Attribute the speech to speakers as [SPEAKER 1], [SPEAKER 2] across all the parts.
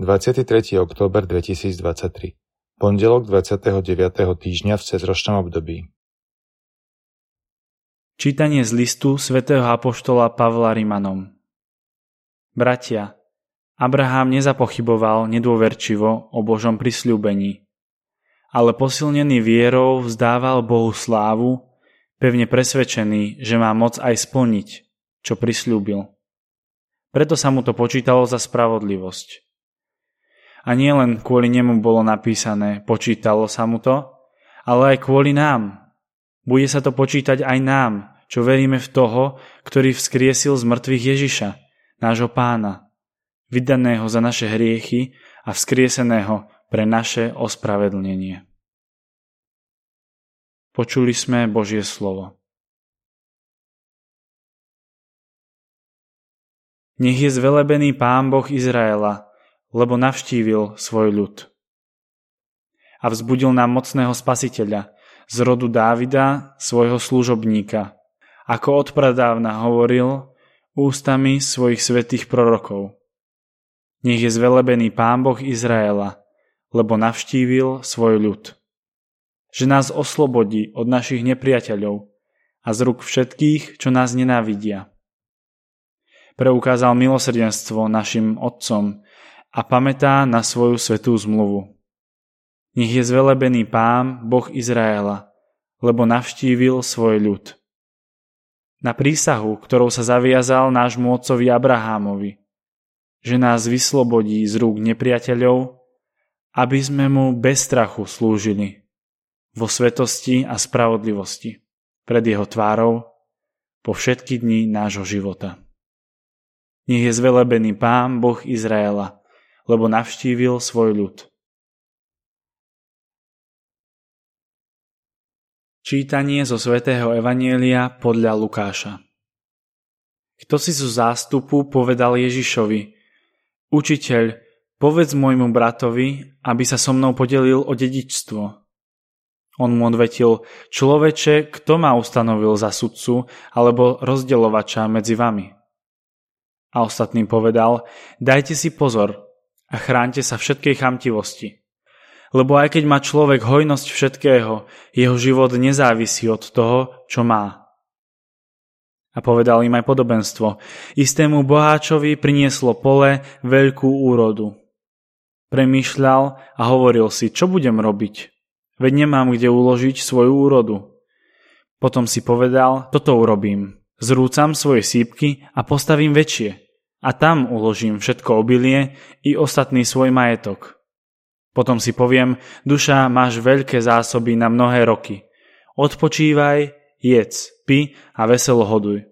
[SPEAKER 1] 23. október 2023 Pondelok 29. týždňa v cezročnom období
[SPEAKER 2] Čítanie z listu svätého Apoštola Pavla Rimanom Bratia, Abraham nezapochyboval nedôverčivo o Božom prisľúbení, ale posilnený vierou vzdával Bohu slávu, pevne presvedčený, že má moc aj splniť, čo prisľúbil. Preto sa mu to počítalo za spravodlivosť. A nie len kvôli nemu bolo napísané, počítalo sa mu to, ale aj kvôli nám. Bude sa to počítať aj nám, čo veríme v toho, ktorý vzkriesil z mŕtvych Ježiša, nášho pána, vydaného za naše hriechy a vzkrieseného pre naše ospravedlnenie. Počuli sme Božie slovo. Nech je zvelebený Pán Boh Izraela, lebo navštívil svoj ľud. A vzbudil nám mocného spasiteľa, z rodu Dávida, svojho služobníka, ako odpradávna hovoril ústami svojich svetých prorokov. Nech je zvelebený Pán Boh Izraela, lebo navštívil svoj ľud. Že nás oslobodí od našich nepriateľov a z rúk všetkých, čo nás nenávidia. Preukázal milosrdenstvo našim otcom a pamätá na svoju svetú zmluvu. Nech je zvelebený Pán, Boh Izraela, lebo navštívil svoj ľud. Na prísahu, ktorou sa zaviazal nášmu otcovi Abrahámovi, že nás vyslobodí z rúk nepriateľov, aby sme mu bez strachu slúžili vo svetosti a spravodlivosti pred jeho tvárou po všetky dni nášho života. Nech je zvelebený Pán Boh Izraela, lebo navštívil svoj ľud. Čítanie zo svätého Evanielia podľa Lukáša Kto si zo zástupu povedal Ježišovi, Učiteľ, povedz môjmu bratovi, aby sa so mnou podelil o dedičstvo. On mu odvetil, človeče, kto ma ustanovil za sudcu alebo rozdeľovača medzi vami? A ostatným povedal, dajte si pozor, a chránte sa všetkej chamtivosti. Lebo aj keď má človek hojnosť všetkého, jeho život nezávisí od toho, čo má. A povedal im aj podobenstvo. Istému boháčovi prinieslo pole veľkú úrodu. Premýšľal a hovoril si, čo budem robiť. Veď nemám kde uložiť svoju úrodu. Potom si povedal, toto urobím. Zrúcam svoje sípky a postavím väčšie a tam uložím všetko obilie i ostatný svoj majetok. Potom si poviem, duša, máš veľké zásoby na mnohé roky. Odpočívaj, jedz, pi a veselo hoduj.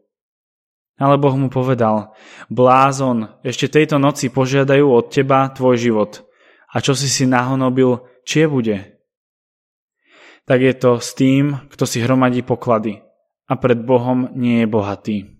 [SPEAKER 2] Ale Boh mu povedal, blázon, ešte tejto noci požiadajú od teba tvoj život. A čo si si nahonobil, čie bude? Tak je to s tým, kto si hromadí poklady a pred Bohom nie je bohatý.